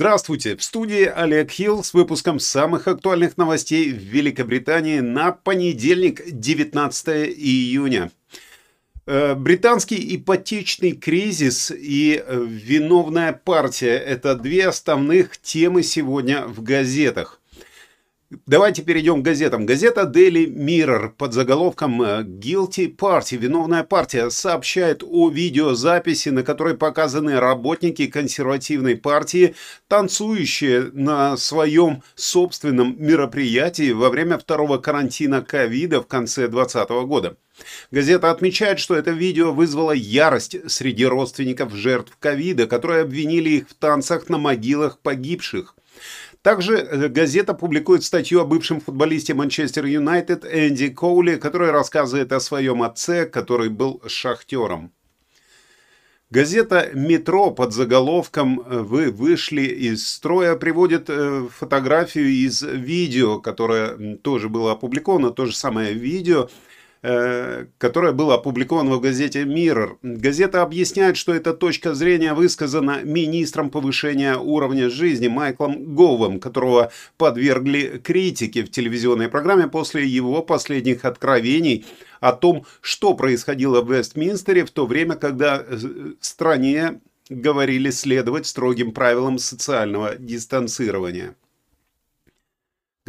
Здравствуйте! В студии Олег Хилл с выпуском самых актуальных новостей в Великобритании на понедельник, 19 июня. Э, британский ипотечный кризис и э, виновная партия – это две основных темы сегодня в газетах. Давайте перейдем к газетам. Газета Daily Mirror под заголовком э, Guilty Party, виновная партия, сообщает о видеозаписи, на которой показаны работники консервативной партии, танцующие на своем собственном мероприятии во время второго карантина ковида в конце 2020 года. Газета отмечает, что это видео вызвало ярость среди родственников жертв ковида, которые обвинили их в танцах на могилах погибших. Также э, газета публикует статью о бывшем футболисте Манчестер Юнайтед Энди Коули, который рассказывает о своем отце, который был шахтером. Газета «Метро» под заголовком «Вы вышли из строя» приводит э, фотографию из видео, которое тоже было опубликовано, то же самое видео – Э, которое было опубликовано в газете Mirror. Газета объясняет, что эта точка зрения высказана министром повышения уровня жизни Майклом Говом, которого подвергли критике в телевизионной программе после его последних откровений о том, что происходило в Вестминстере в то время, когда э, стране говорили следовать строгим правилам социального дистанцирования.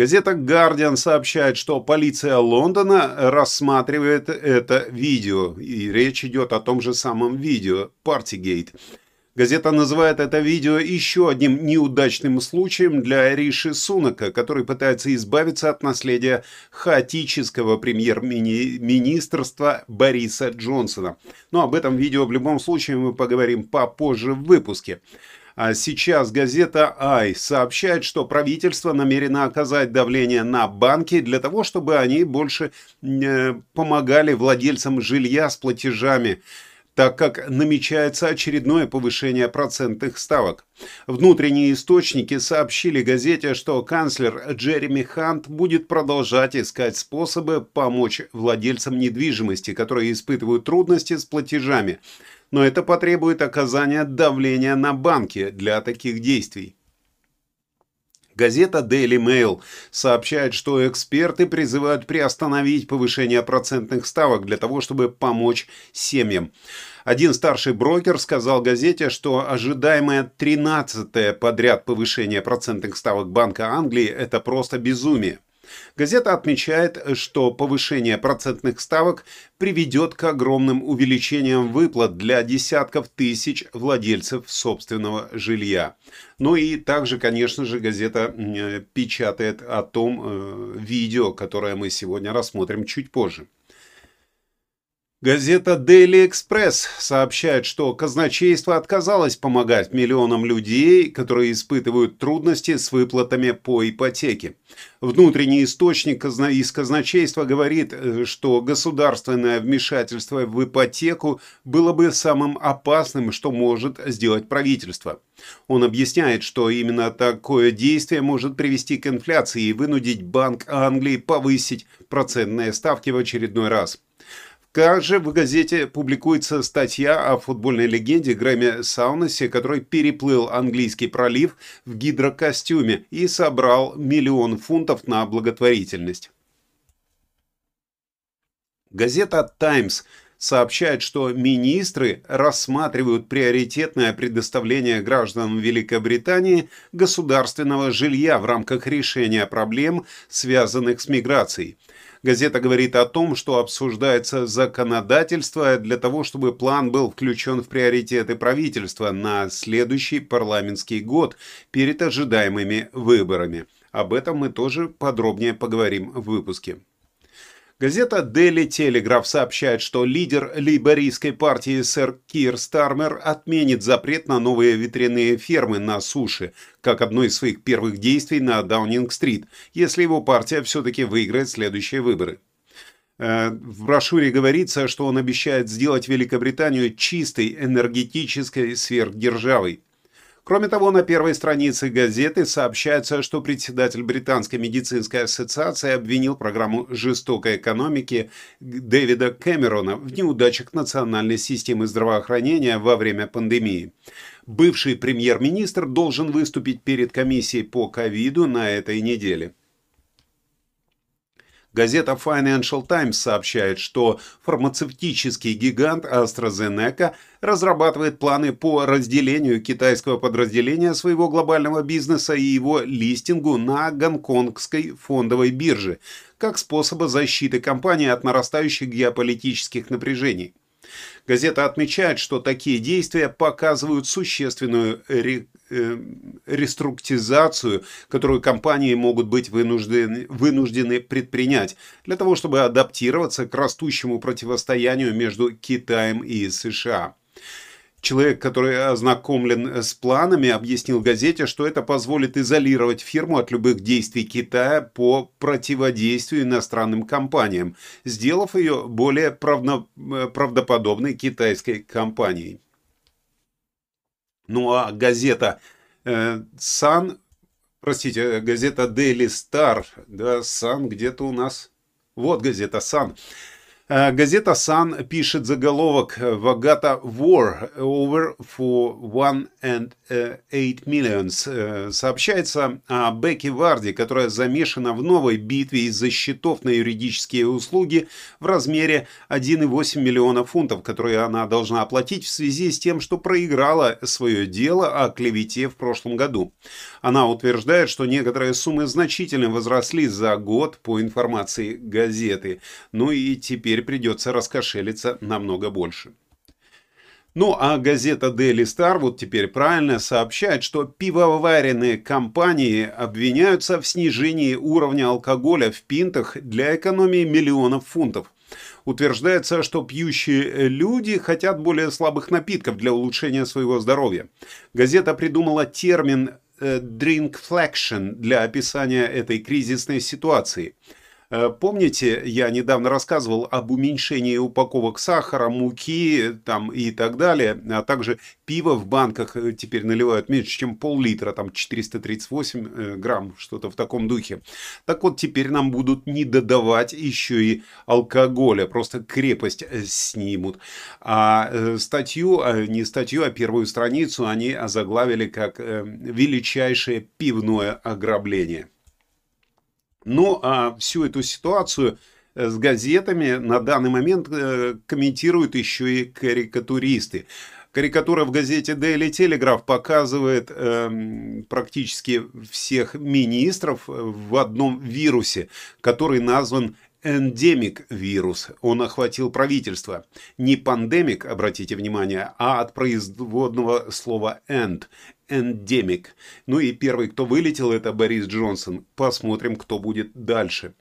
Газета Guardian сообщает, что полиция Лондона рассматривает это видео, и речь идет о том же самом видео, Partygate. Газета называет это видео еще одним неудачным случаем для Риши Сунака, который пытается избавиться от наследия хаотического премьер-министрства Бориса Джонсона. Но об этом видео в любом случае мы поговорим попозже в выпуске. А сейчас газета «Ай» сообщает, что правительство намерено оказать давление на банки для того, чтобы они больше э, помогали владельцам жилья с платежами так как намечается очередное повышение процентных ставок. Внутренние источники сообщили газете, что канцлер Джереми Хант будет продолжать искать способы помочь владельцам недвижимости, которые испытывают трудности с платежами, но это потребует оказания давления на банки для таких действий. Газета Daily Mail сообщает, что эксперты призывают приостановить повышение процентных ставок для того, чтобы помочь семьям. Один старший брокер сказал газете, что ожидаемое 13-е подряд повышение процентных ставок Банка Англии – это просто безумие. Газета отмечает, что повышение процентных ставок приведет к огромным увеличениям выплат для десятков тысяч владельцев собственного жилья. Ну и также, конечно же, газета печатает о том э, видео, которое мы сегодня рассмотрим чуть позже. Газета Daily Express сообщает, что казначейство отказалось помогать миллионам людей, которые испытывают трудности с выплатами по ипотеке. Внутренний источник из казначейства говорит, э, что государственное вмешательство в ипотеку было бы самым опасным, что может сделать правительство. Он объясняет, что именно такое действие может привести к инфляции и вынудить Банк Англии повысить процентные ставки в очередной раз. Также в газете публикуется статья о футбольной легенде Грэме Саунасе, который переплыл английский пролив в гидрокостюме и собрал миллион фунтов на благотворительность. Газета «Таймс» сообщает, что министры рассматривают приоритетное предоставление гражданам Великобритании государственного жилья в рамках решения проблем, связанных с миграцией – Газета говорит о том, что обсуждается законодательство для того, чтобы план был включен в приоритеты правительства на следующий парламентский год перед ожидаемыми выборами. Об этом мы тоже подробнее поговорим в выпуске. Газета Daily Telegraph сообщает, что лидер лейбористской партии сэр Кир Стармер отменит запрет на новые ветряные фермы на суше, как одно из своих первых действий на Даунинг-стрит, если его партия все-таки выиграет следующие выборы. Э, в брошюре говорится, что он обещает сделать Великобританию чистой энергетической сверхдержавой. Кроме того, на первой странице газеты сообщается, что председатель Британской медицинской ассоциации обвинил программу жестокой экономики Дэвида Кэмерона в неудачах национальной системы здравоохранения во время пандемии. Бывший премьер-министр должен выступить перед комиссией по ковиду на этой неделе. Газета Financial Times сообщает, что фармацевтический гигант AstraZeneca разрабатывает планы по разделению китайского подразделения своего глобального бизнеса и его листингу на гонконгской фондовой бирже, как способа защиты компании от нарастающих геополитических напряжений. Газета отмечает, что такие действия показывают существенную ре, э, реструктизацию, которую компании могут быть вынуждены, вынуждены предпринять для того, чтобы адаптироваться к растущему противостоянию между Китаем и США. Человек, который ознакомлен с планами, объяснил газете, что это позволит изолировать фирму от любых действий Китая по противодействию иностранным компаниям, сделав ее более правдоподобной китайской компанией. Ну а газета э, Sun, простите, газета Daily Star, да, Sun где-то у нас, вот газета Sun, Э, газета Sun пишет заголовок «Вагата War over for one and eight millions». Э, сообщается о Бекки Варди, которая замешана в новой битве из-за счетов на юридические услуги в размере 1,8 миллиона фунтов, которые она должна оплатить в связи с тем, что проиграла свое дело о клевете в прошлом году. Она утверждает, что некоторые суммы значительно возросли за год по информации газеты. Ну и теперь теперь придется раскошелиться намного больше. Ну а газета Daily Star вот теперь правильно сообщает, что пивоваренные компании обвиняются в снижении уровня алкоголя в пинтах для экономии миллионов фунтов. Утверждается, что пьющие люди хотят более слабых напитков для улучшения своего здоровья. Газета придумала термин э, «drinkflexion» для описания этой кризисной ситуации – помните, я недавно рассказывал об уменьшении упаковок сахара, муки там, и так далее, а также пиво в банках э, теперь наливают меньше, чем пол-литра, там 438 э, грамм, что-то в таком духе. Так вот, теперь нам будут не додавать еще и алкоголя, просто крепость снимут. А статью, не статью, а первую страницу они озаглавили как «Величайшее пивное ограбление». Ну, а всю эту ситуацию э, с газетами на данный момент э, комментируют еще и карикатуристы. Карикатура в газете Daily Telegraph показывает э, практически всех министров в одном вирусе, который назван эндемик вирус. Он охватил правительство. Не пандемик, обратите внимание, а от производного слова end эндемик. Ну и первый, кто вылетел, это Борис Джонсон. Посмотрим, кто будет дальше.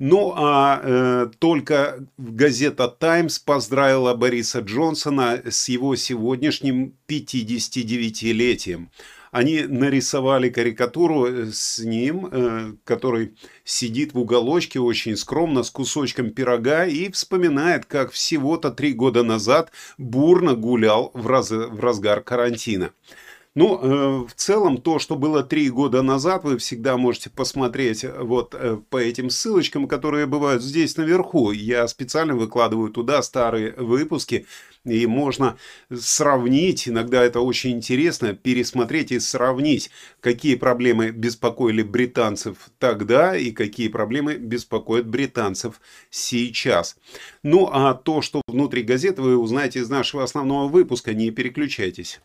Ну а э, только газета «Таймс» поздравила Бориса Джонсона с его сегодняшним 59-летием. Они нарисовали карикатуру с ним, э, который сидит в уголочке очень скромно с кусочком пирога и вспоминает, как всего-то три года назад бурно гулял в, раз, в разгар карантина. Ну, э, в целом, то, что было три года назад, вы всегда можете посмотреть вот э, по этим ссылочкам, которые бывают здесь наверху. Я специально выкладываю туда старые выпуски, и можно сравнить, иногда это очень интересно, пересмотреть и сравнить, какие проблемы беспокоили британцев тогда и какие проблемы беспокоят британцев сейчас. Ну, а то, что внутри газеты, вы узнаете из нашего основного выпуска, не переключайтесь.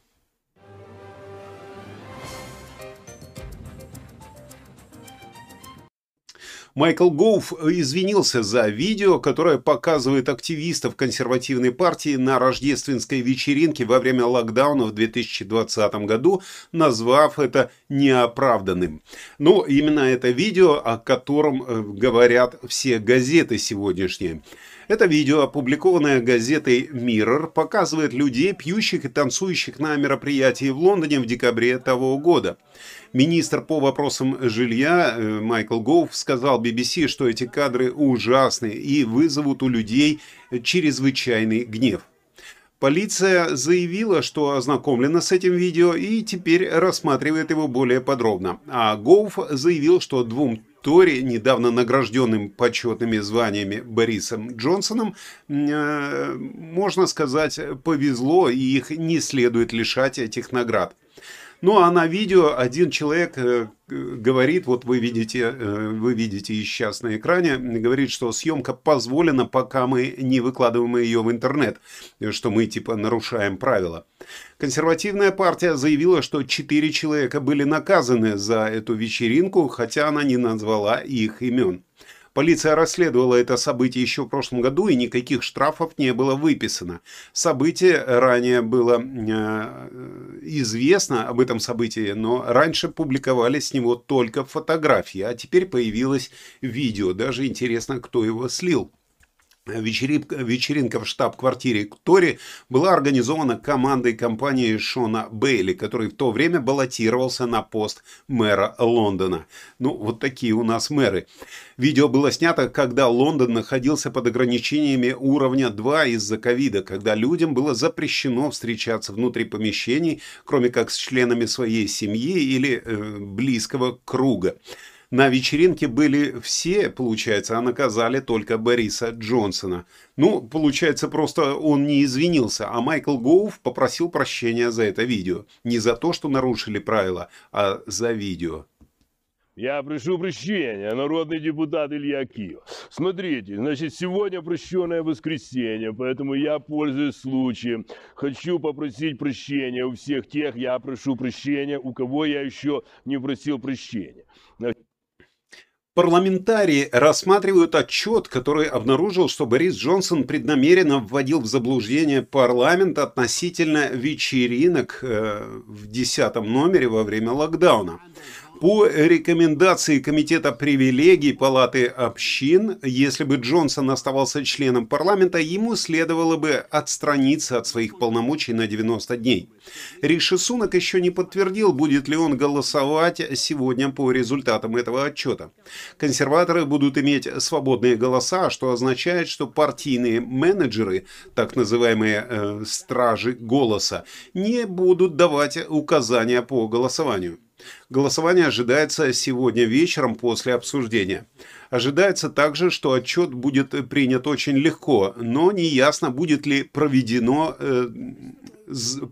Майкл Гоуф извинился за видео, которое показывает активистов консервативной партии на рождественской вечеринке во время локдауна в 2020 году, назвав это неоправданным. Но именно это видео, о котором э, говорят все газеты сегодняшние. Это видео, опубликованное газетой Mirror, показывает людей, пьющих и танцующих на мероприятии в Лондоне в декабре того года. Министр по вопросам жилья э, Майкл Гоуф сказал BBC, что эти кадры ужасны и вызовут у людей чрезвычайный гнев. Полиция заявила, что ознакомлена с этим видео и теперь рассматривает его более подробно. А Гоуф заявил, что двум Тори, недавно награжденным почетными званиями Борисом Джонсоном, э, можно сказать, повезло и их не следует лишать этих наград. Ну а на видео один человек э, говорит, вот вы видите, э, вы видите и сейчас на экране, говорит, что съемка позволена, пока мы не выкладываем ее в интернет, что мы типа нарушаем правила. Консервативная партия заявила, что четыре человека были наказаны за эту вечеринку, хотя она не назвала их имен. Полиция расследовала это событие еще в прошлом году, и никаких штрафов не было выписано. Событие ранее было э, известно об этом событии, но раньше публиковали с него только фотографии, а теперь появилось видео. Даже интересно, кто его слил. Вечеринка, вечеринка в штаб-квартире Тори была организована командой компании Шона Бейли, который в то время баллотировался на пост мэра Лондона. Ну, вот такие у нас мэры. Видео было снято, когда Лондон находился под ограничениями уровня 2 из-за ковида, когда людям было запрещено встречаться внутри помещений, кроме как с членами своей семьи или э, близкого круга. На вечеринке были все, получается, а наказали только Бориса Джонсона. Ну, получается, просто он не извинился, а Майкл Гоуф попросил прощения за это видео. Не за то, что нарушили правила, а за видео. Я прошу прощения, народный депутат Илья Киев. Смотрите, значит, сегодня прощенное воскресенье, поэтому я пользуюсь случаем. Хочу попросить прощения у всех тех, я прошу прощения, у кого я еще не просил прощения. Парламентарии рассматривают отчет, который обнаружил, что Борис Джонсон преднамеренно вводил в заблуждение парламент относительно вечеринок э, в десятом номере во время локдауна. По рекомендации Комитета привилегий Палаты общин, если бы Джонсон оставался членом парламента, ему следовало бы отстраниться от своих полномочий на 90 дней. Риши Сунок еще не подтвердил, будет ли он голосовать сегодня по результатам этого отчета. Консерваторы будут иметь свободные голоса, что означает, что партийные менеджеры, так называемые э, стражи голоса, не будут давать указания по голосованию. Голосование ожидается сегодня вечером после обсуждения. Ожидается также, что отчет будет принят очень легко, но неясно, будет ли проведено э,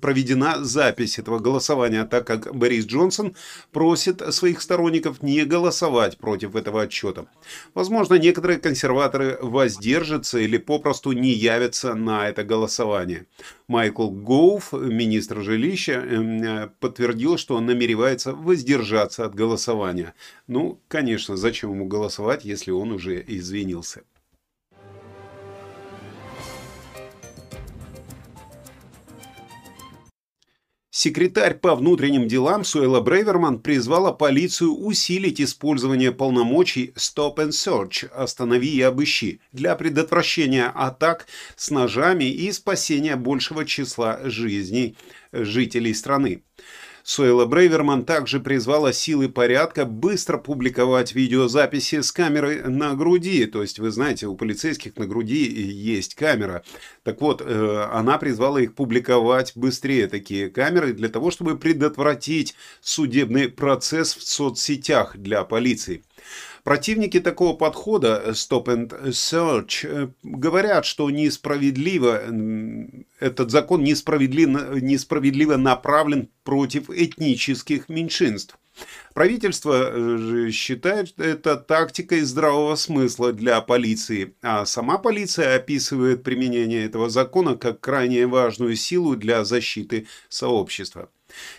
проведена запись этого голосования, так как Борис Джонсон просит своих сторонников не голосовать против этого отчета. Возможно, некоторые консерваторы воздержатся или попросту не явятся на это голосование. Майкл Гоуф, министр жилища, эм, подтвердил, что он намеревается воздержаться от голосования. Ну, конечно, зачем ему голосовать, если он уже извинился? Секретарь по внутренним делам Суэла Брейверман призвала полицию усилить использование полномочий Stop and Search «Останови и обыщи» для предотвращения атак с ножами и спасения большего числа жизней жителей страны. Сойла Брейверман также призвала силы порядка быстро публиковать видеозаписи с камерой на груди. То есть, вы знаете, у полицейских на груди есть камера. Так вот, э, она призвала их публиковать быстрее, такие камеры, для того, чтобы предотвратить судебный процесс в соцсетях для полиции. Противники такого подхода Stop and Search э, говорят, что несправедливо, этот закон несправедливо, несправедливо направлен против этнических меньшинств. Правительство э, считает это тактикой здравого смысла для полиции, а сама полиция описывает применение этого закона как крайне важную силу для защиты сообщества.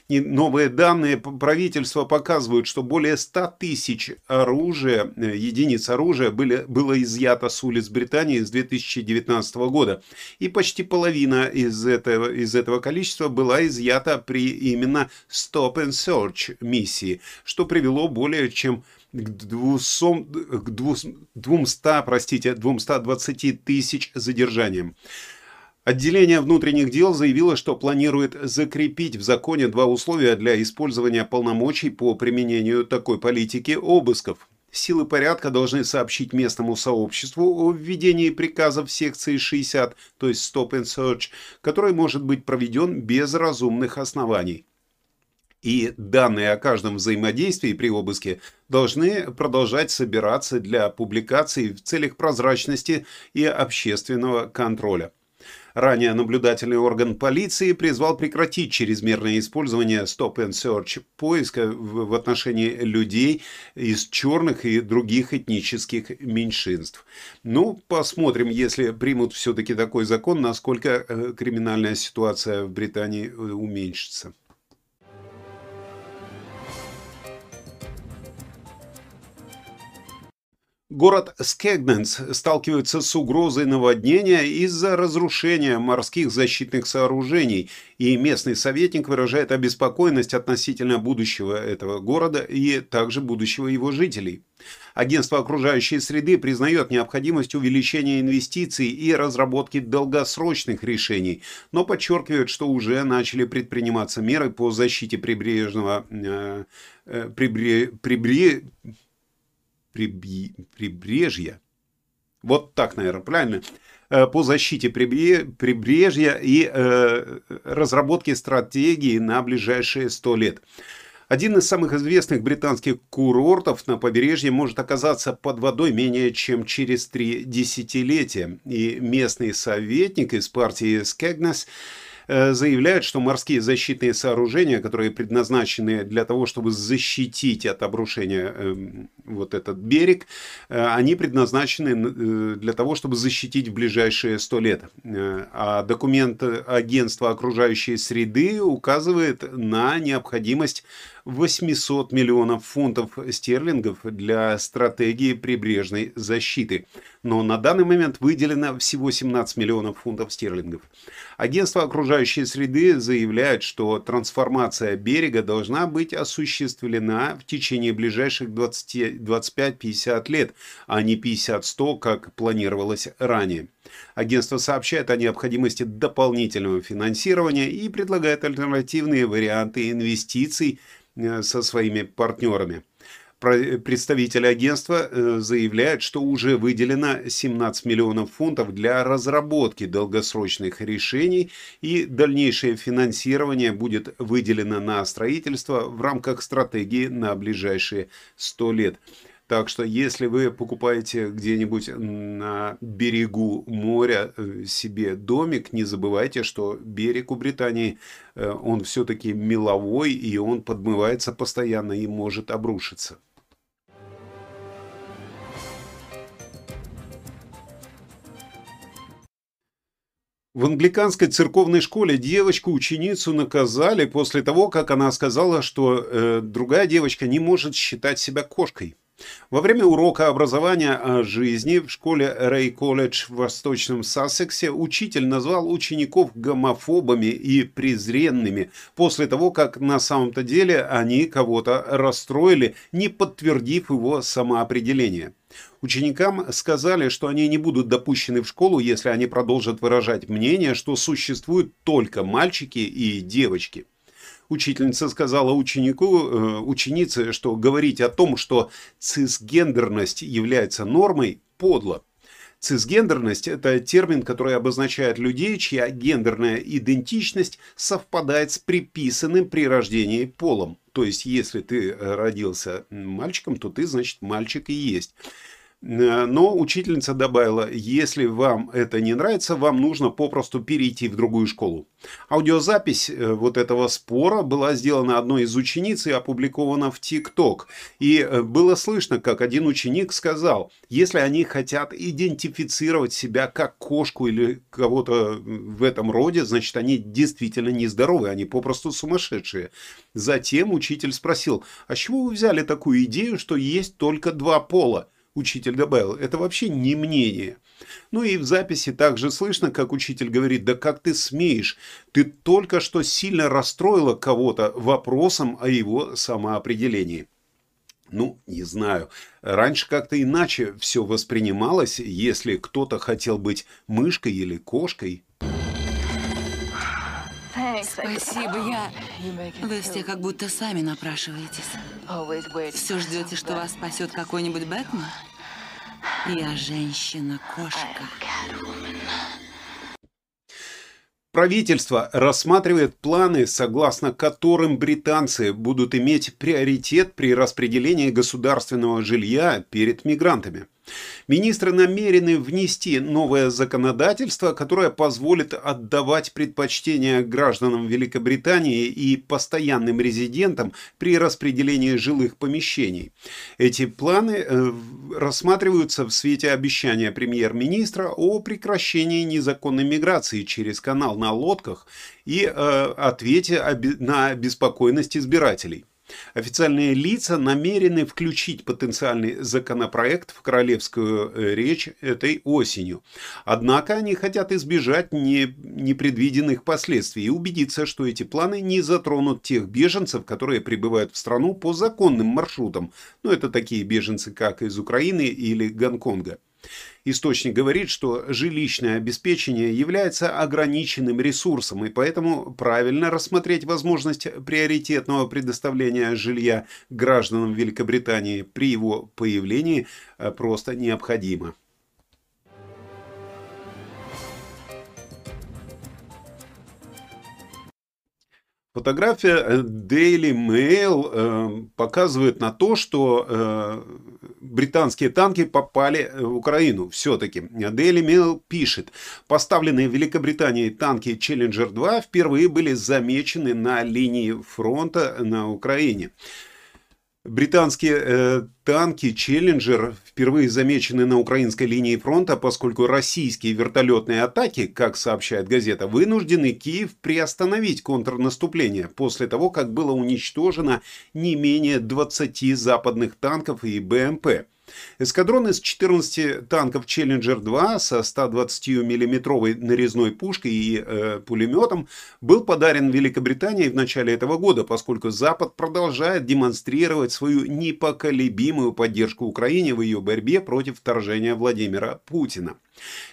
Новые данные правительства показывают, что более 100 тысяч оружия, э, единиц оружия были, было изъято с улиц Британии с 2019 года. И почти половина из этого, из этого количества была изъята при именно Stop and Search миссии, что привело более чем к 200, к 200 простите, 220 тысяч задержаниям. Отделение внутренних дел заявило, что планирует закрепить в законе два условия для использования полномочий по применению такой политики обысков. Силы порядка должны сообщить местному сообществу о введении приказа в секции 60, то есть Stop and Search, который может быть проведен без разумных оснований. И данные о каждом взаимодействии при обыске должны продолжать собираться для публикации в целях прозрачности и общественного контроля. Ранее наблюдательный орган полиции призвал прекратить чрезмерное использование Stop and Search поиска в отношении людей из черных и других этнических меньшинств. Ну, посмотрим, если примут все-таки такой закон, насколько э, криминальная ситуация в Британии э, уменьшится. Город Скегненс сталкивается с угрозой наводнения из-за разрушения морских защитных сооружений, и местный советник выражает обеспокоенность относительно будущего этого города и также будущего его жителей. Агентство окружающей среды признает необходимость увеличения инвестиций и разработки долгосрочных решений, но подчеркивает, что уже начали предприниматься меры по защите прибрежного э, э, прибре, прибре, прибрежья, вот так, наверное, правильно, э, по защите прибрежья и э, разработке стратегии на ближайшие 100 лет. Один из самых известных британских курортов на побережье может оказаться под водой менее чем через три десятилетия. И местный советник из партии Скегнес заявляют, что морские защитные сооружения, которые предназначены для того, чтобы защитить от обрушения эм, вот этот берег, э, они предназначены э, для того, чтобы защитить в ближайшие 100 лет. А документ агентства окружающей среды указывает на необходимость 800 миллионов фунтов стерлингов для стратегии прибрежной защиты. Но на данный момент выделено всего 17 миллионов фунтов стерлингов. Агентство окружающей среды заявляет, что трансформация берега должна быть осуществлена в течение ближайших 25-50 лет, а не 50-100, как планировалось ранее. Агентство сообщает о необходимости дополнительного финансирования и предлагает альтернативные варианты инвестиций Э, со своими партнерами. Представитель агентства э, заявляет, что уже выделено 17 миллионов фунтов для разработки долгосрочных решений и дальнейшее финансирование будет выделено на строительство в рамках стратегии на ближайшие 100 лет. Так что если вы покупаете где-нибудь на берегу моря э, себе домик, не забывайте, что берег у Британии, э, он все-таки меловой, и он подмывается постоянно и может обрушиться. В англиканской церковной школе девочку-ученицу наказали после того, как она сказала, что э, другая девочка не может считать себя кошкой. Во время урока образования о жизни в школе Рэй Колледж в Восточном Сассексе учитель назвал учеников гомофобами и презренными после того, как на самом-то деле они кого-то расстроили, не подтвердив его самоопределение. Ученикам сказали, что они не будут допущены в школу, если они продолжат выражать мнение, что существуют только мальчики и девочки. Учительница сказала ученику, э, ученице, что говорить о том, что цисгендерность является нормой, подло. Цисгендерность – это термин, который обозначает людей, чья гендерная идентичность совпадает с приписанным при рождении полом. То есть, если ты родился мальчиком, то ты, значит, мальчик и есть. Э, но учительница добавила, если вам это не нравится, вам нужно попросту перейти в другую школу. Аудиозапись э, вот этого спора была сделана одной из учениц и опубликована в ТикТок. И э, было слышно, как один ученик сказал, если они хотят идентифицировать себя как кошку или кого-то в этом роде, значит они действительно нездоровы, они попросту сумасшедшие. Затем учитель спросил, а с чего вы взяли такую идею, что есть только два пола? Учитель добавил, это вообще не мнение. Ну и в записи также слышно, как учитель говорит, да как ты смеешь, ты только что сильно расстроила кого-то вопросом о его самоопределении. Ну, не знаю. Раньше как-то иначе все воспринималось, если кто-то хотел быть мышкой или кошкой. Спасибо, я... Вы все как будто сами напрашиваетесь. Все ждете, что вас спасет какой-нибудь Бэтмен? Я женщина-кошка. Правительство рассматривает планы, согласно которым британцы будут иметь приоритет при распределении государственного жилья перед мигрантами. Министры намерены внести новое законодательство, которое позволит отдавать предпочтение гражданам Великобритании и постоянным резидентам при распределении жилых помещений. Эти планы э, рассматриваются в свете обещания премьер-министра о прекращении незаконной миграции через канал на лодках и э, ответе на обеспокоенность избирателей. Официальные лица намерены включить потенциальный законопроект в королевскую э, речь этой осенью. Однако они хотят избежать не, непредвиденных последствий и убедиться, что эти планы не затронут тех беженцев, которые прибывают в страну по законным маршрутам. Ну, это такие беженцы, как из Украины или Гонконга. Источник говорит, что жилищное обеспечение является ограниченным ресурсом, и поэтому правильно рассмотреть возможность приоритетного предоставления жилья гражданам Великобритании при его появлении э, просто необходимо. Фотография э, Daily Mail э, показывает на то, что э, британские танки попали в Украину все-таки. Daily Mail пишет, поставленные в Великобритании танки Challenger 2 впервые были замечены на линии фронта на Украине. Британские э, танки «Челленджер» впервые замечены на украинской линии фронта, поскольку российские вертолетные атаки, как сообщает газета, вынуждены Киев приостановить контрнаступление после того, как было уничтожено не менее 20 западных танков и БМП. Эскадрон из 14 танков «Челленджер-2» со 120 миллиметровой нарезной пушкой и э, пулеметом был подарен Великобритании в начале этого года, поскольку Запад продолжает демонстрировать свою непоколебимую поддержку Украине в ее борьбе против вторжения Владимира Путина.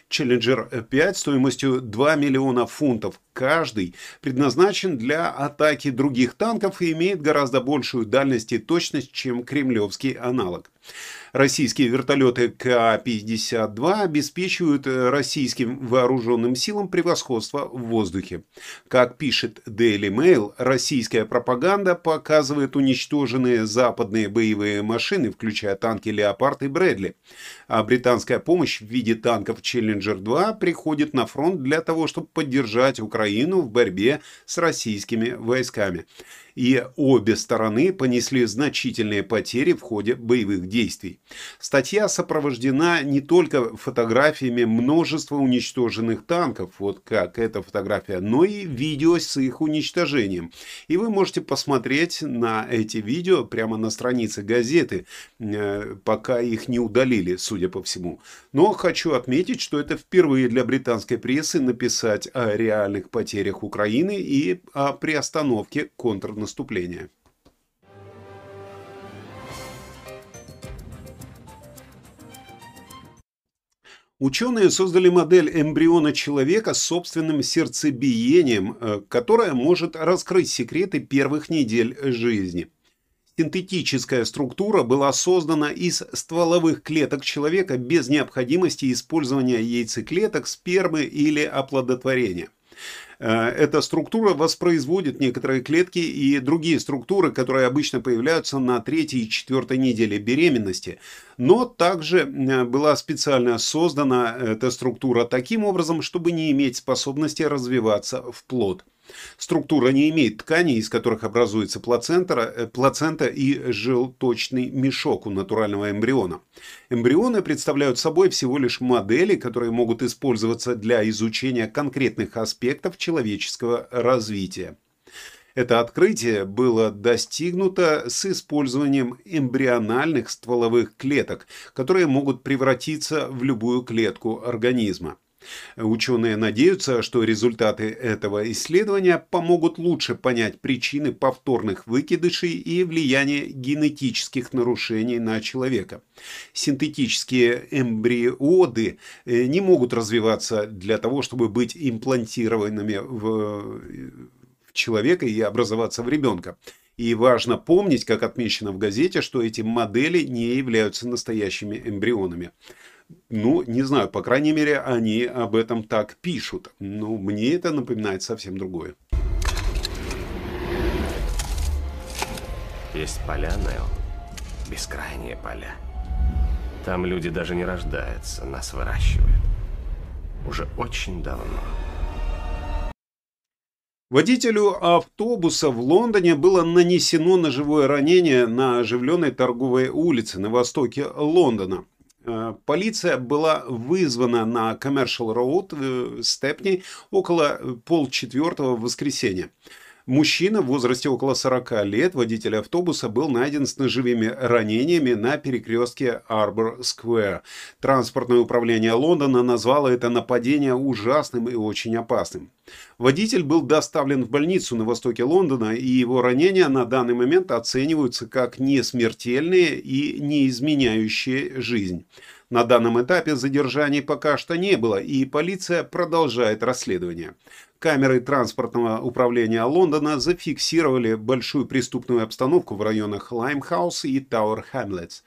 Challenger 5 стоимостью 2 миллиона фунтов каждый предназначен для атаки других танков и имеет гораздо большую дальность и точность, чем кремлевский аналог. Российские вертолеты К-52 обеспечивают российским вооруженным силам превосходство в воздухе. Как пишет Daily Mail, российская пропаганда показывает уничтоженные западные боевые машины, включая танки «Леопард» и «Брэдли». А британская помощь в виде танков «Челленджер-2» приходит на фронт для того, чтобы поддержать Украину в борьбе с российскими войсками и обе стороны понесли значительные потери в ходе боевых действий. Статья сопровождена не только фотографиями множества уничтоженных танков, вот как эта фотография, но и видео с их уничтожением. И вы можете посмотреть на эти видео прямо на странице газеты, э, пока их не удалили, судя по всему. Но хочу отметить, что это впервые для британской прессы написать о реальных потерях Украины и о приостановке контрнаступления наступления. Ученые создали модель эмбриона человека с собственным сердцебиением, э, которая может раскрыть секреты первых недель жизни. Синтетическая структура была создана из стволовых клеток человека без необходимости использования яйцеклеток, спермы или оплодотворения. Э, эта структура воспроизводит некоторые клетки и другие структуры, которые обычно появляются на третьей и четвертой неделе беременности. Но также э, была специально создана эта структура таким образом, чтобы не иметь способности развиваться в плод. Структура не имеет тканей, из которых образуется плацента, э, плацента и желточный мешок у натурального эмбриона. Эмбрионы представляют собой всего лишь модели, которые могут использоваться для изучения конкретных аспектов человеческого развития. Это открытие было достигнуто с использованием эмбриональных стволовых клеток, которые могут превратиться в любую клетку организма. Ученые надеются, что результаты этого исследования помогут лучше понять причины повторных выкидышей и влияние генетических нарушений на человека. Синтетические эмбриоды э, не могут развиваться для того, чтобы быть имплантированными в в человека и образоваться в ребенка. И важно помнить, как отмечено в газете, что эти модели не являются настоящими эмбрионами. Ну, не знаю, по крайней мере, они об этом так пишут. Но мне это напоминает совсем другое. Есть поля, Нео. Бескрайние поля. Там люди даже не рождаются, нас выращивают. Уже очень давно. Водителю автобуса в Лондоне было нанесено ножевое ранение на оживленной торговой улице на востоке Лондона. Э, полиция была вызвана на Commercial Road в э, Степни около полчетвертого в воскресенья. Мужчина в возрасте около 40 лет, водитель автобуса, был найден с ножевыми ранениями на перекрестке Арбор-сквер. Транспортное управление Лондона назвало это нападение ужасным и очень опасным. Водитель был доставлен в больницу на востоке Лондона, и его ранения на данный момент оцениваются как несмертельные и не изменяющие жизнь. На данном этапе задержаний пока что не было, и полиция продолжает расследование. Камеры транспортного управления Лондона зафиксировали большую преступную обстановку в районах Лаймхаус и Тауэр Хэмлетс.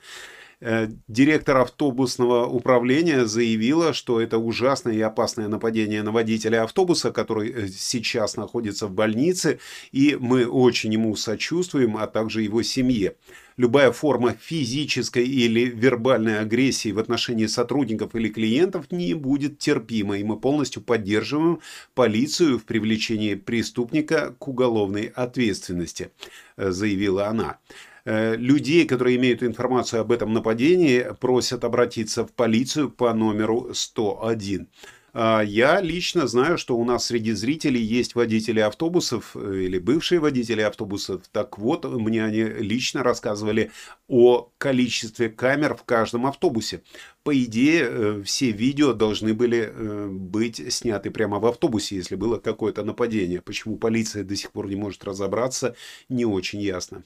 Э, директор автобусного управления заявила, что это ужасное и опасное нападение на водителя автобуса, который э, сейчас находится в больнице, и мы очень ему сочувствуем, а также его семье. Любая форма физической или вербальной агрессии в отношении сотрудников или клиентов не будет терпима, и мы полностью поддерживаем полицию в привлечении преступника к уголовной ответственности, э, заявила она. Э, людей, которые имеют информацию об этом нападении, просят обратиться в полицию по номеру 101. А, я лично знаю, что у нас среди зрителей есть водители автобусов э, или бывшие водители автобусов. Так вот, мне они лично рассказывали о количестве камер в каждом автобусе. По идее, э, все видео должны были быть сняты прямо в автобусе, если было какое-то нападение. Почему полиция до сих пор не может разобраться, не очень ясно.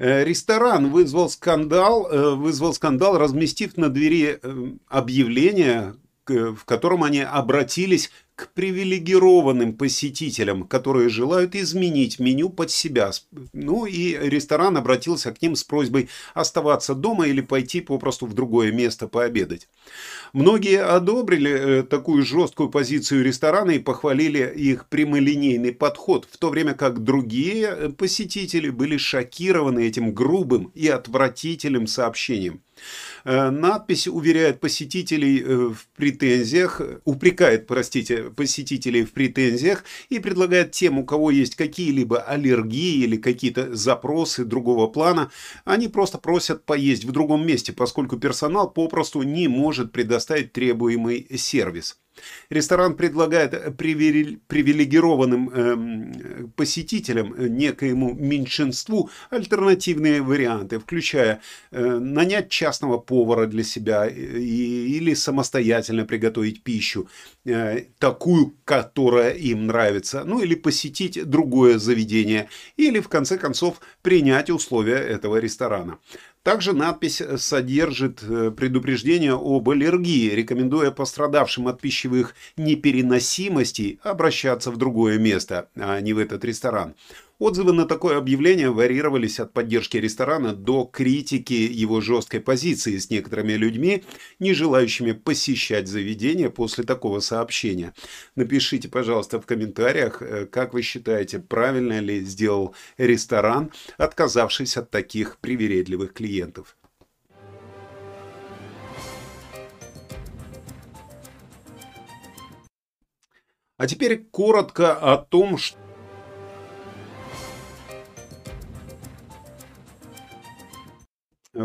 Ресторан вызвал скандал, э, вызвал скандал, разместив на двери э, объявление, в котором они обратились к привилегированным посетителям, которые желают изменить меню под себя. Ну и ресторан обратился к ним с просьбой оставаться дома или пойти попросту в другое место пообедать. Многие одобрили э, такую жесткую позицию ресторана и похвалили их прямолинейный подход, в то время как другие э, посетители были шокированы этим грубым и отвратительным сообщением. Э, надпись уверяет посетителей в претензиях, упрекает, простите, посетителей в претензиях и предлагает тем, у кого есть какие-либо аллергии или какие-то запросы другого плана, они просто просят поесть в другом месте, поскольку персонал попросту не может предоставить требуемый сервис. Ресторан предлагает привилегированным эм, посетителям, э, некоему меньшинству, альтернативные варианты, включая э, нанять частного повара для себя э, или самостоятельно приготовить пищу, такую, которая им нравится, ну или посетить другое заведение, или в конце концов принять условия этого ресторана. Также надпись содержит э, предупреждение об аллергии, рекомендуя пострадавшим от пищевых непереносимостей обращаться в другое место, а не в этот ресторан. Отзывы на такое объявление варьировались от поддержки ресторана до критики его жесткой позиции с некоторыми людьми, не желающими посещать заведение после такого сообщения. Напишите, пожалуйста, в комментариях, э, как вы считаете, правильно ли сделал ресторан, отказавшись от таких привередливых клиентов. А теперь коротко о том, что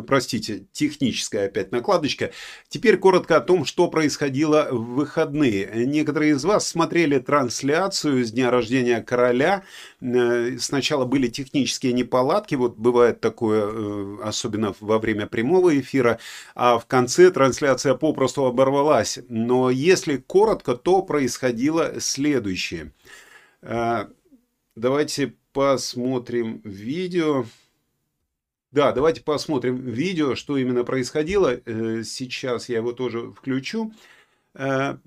простите, техническая опять накладочка. Теперь коротко о том, что происходило в выходные. Некоторые из вас смотрели трансляцию с дня рождения короля. Э, сначала были технические неполадки, вот бывает такое, э, особенно во время прямого эфира, а в конце трансляция попросту оборвалась. Но если коротко, то происходило следующее. Давайте посмотрим видео. Да, давайте посмотрим видео, что именно происходило. Э, сейчас я его тоже включу. Э,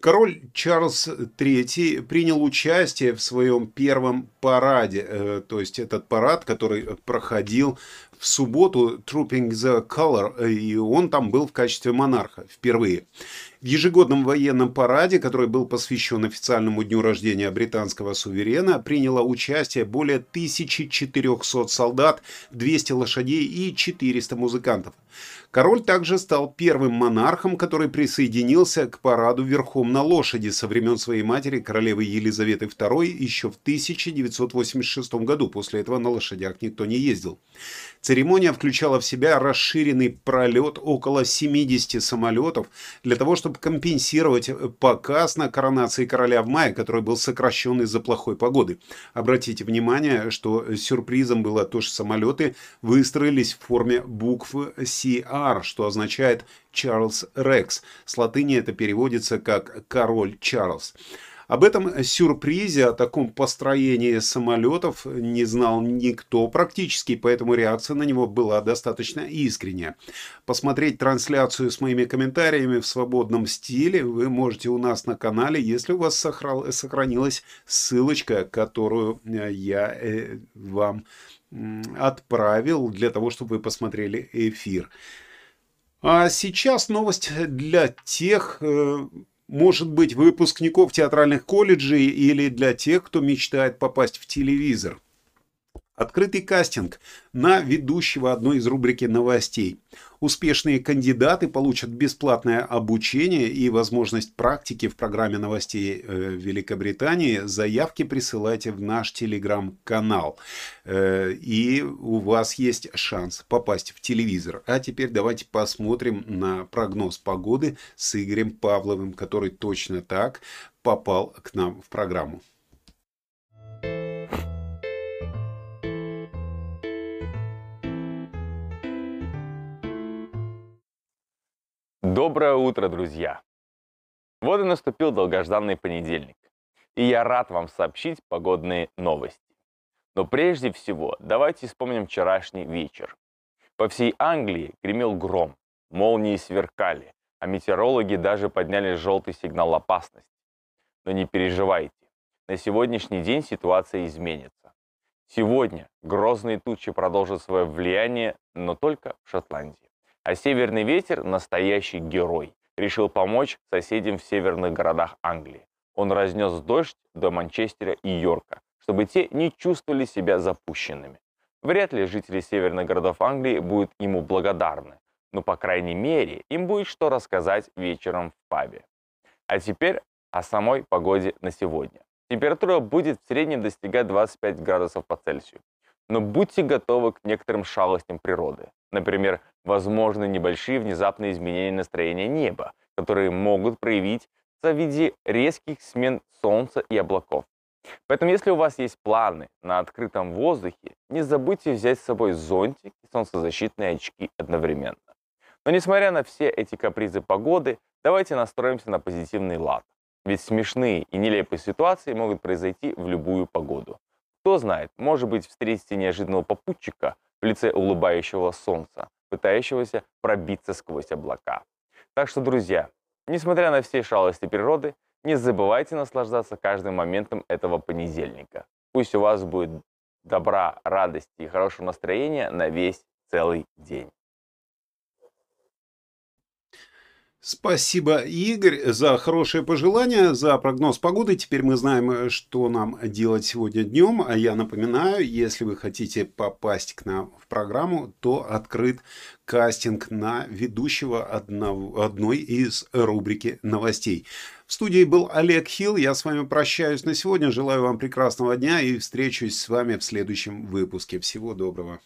король Чарльз III принял участие в своем первом параде, э, то есть этот парад, который проходил в субботу Trooping the Color, и он там был в качестве монарха впервые. В ежегодном военном параде, который был посвящен официальному дню рождения британского суверена, приняло участие более 1400 солдат, 200 лошадей и 400 музыкантов. Король также стал первым монархом, который присоединился к параду верхом на лошади со времен своей матери, королевы Елизаветы II, еще в 1986 году. После этого на лошадях никто не ездил. Церемония включала в себя расширенный пролет около 70 самолетов для того, чтобы компенсировать показ на коронации короля в мае, который был сокращен из-за плохой погоды. Обратите внимание, что сюрпризом было то, что самолеты выстроились в форме букв CR, что означает Чарльз Рекс. С латыни это переводится как «король Чарльз». Об этом сюрпризе, о таком построении самолетов не знал никто практически, поэтому реакция на него была достаточно искренняя. Посмотреть трансляцию с моими комментариями в свободном стиле вы можете у нас на канале, если у вас сохранилась ссылочка, которую э, я э, вам отправил для того, чтобы вы посмотрели эфир. А сейчас новость для тех, э, может быть, выпускников театральных колледжей или для тех, кто мечтает попасть в телевизор. Открытый кастинг на ведущего одной из рубрики новостей. Успешные кандидаты получат бесплатное обучение и возможность практики в программе новостей э, Великобритании. Заявки присылайте в наш телеграм-канал. Э, и у вас есть шанс попасть в телевизор. А теперь давайте посмотрим на прогноз погоды с Игорем Павловым, который точно так попал к нам в программу. Доброе утро, друзья! Вот и наступил долгожданный понедельник. И я рад вам сообщить погодные новости. Но прежде всего, давайте вспомним вчерашний вечер. По всей Англии гремел гром, молнии сверкали, а метеорологи даже подняли желтый сигнал опасности. Но не переживайте, на сегодняшний день ситуация изменится. Сегодня грозные тучи продолжат свое влияние, но только в Шотландии. А северный ветер – настоящий герой. Решил помочь соседям в северных городах Англии. Он разнес дождь до Манчестера и Йорка, чтобы те не чувствовали себя запущенными. Вряд ли жители северных городов Англии будут ему благодарны, но, по крайней мере, им будет что рассказать вечером в пабе. А теперь о самой погоде на сегодня. Температура будет в среднем достигать 25 градусов по Цельсию. Но будьте готовы к некоторым шалостям природы. Например, возможны небольшие внезапные изменения настроения неба, которые могут проявиться в виде резких смен солнца и облаков. Поэтому, если у вас есть планы на открытом воздухе, не забудьте взять с собой зонтик и солнцезащитные очки одновременно. Но несмотря на все эти капризы погоды, давайте настроимся на позитивный лад. Ведь смешные и нелепые ситуации могут произойти в любую погоду. Кто знает, может быть, встретите неожиданного попутчика в лице улыбающего солнца, пытающегося пробиться сквозь облака. Так что, друзья, несмотря на все шалости природы, не забывайте наслаждаться каждым моментом этого понедельника. Пусть у вас будет добра, радости и хорошего настроения на весь целый день. Спасибо, Игорь, за хорошее пожелание, за прогноз погоды. Теперь мы знаем, что нам делать сегодня днем. А я напоминаю, если вы хотите попасть к нам в программу, то открыт кастинг на ведущего одного, одной из рубрики новостей. В студии был Олег Хилл. Я с вами прощаюсь на сегодня. Желаю вам прекрасного дня и встречусь с вами в следующем выпуске. Всего доброго.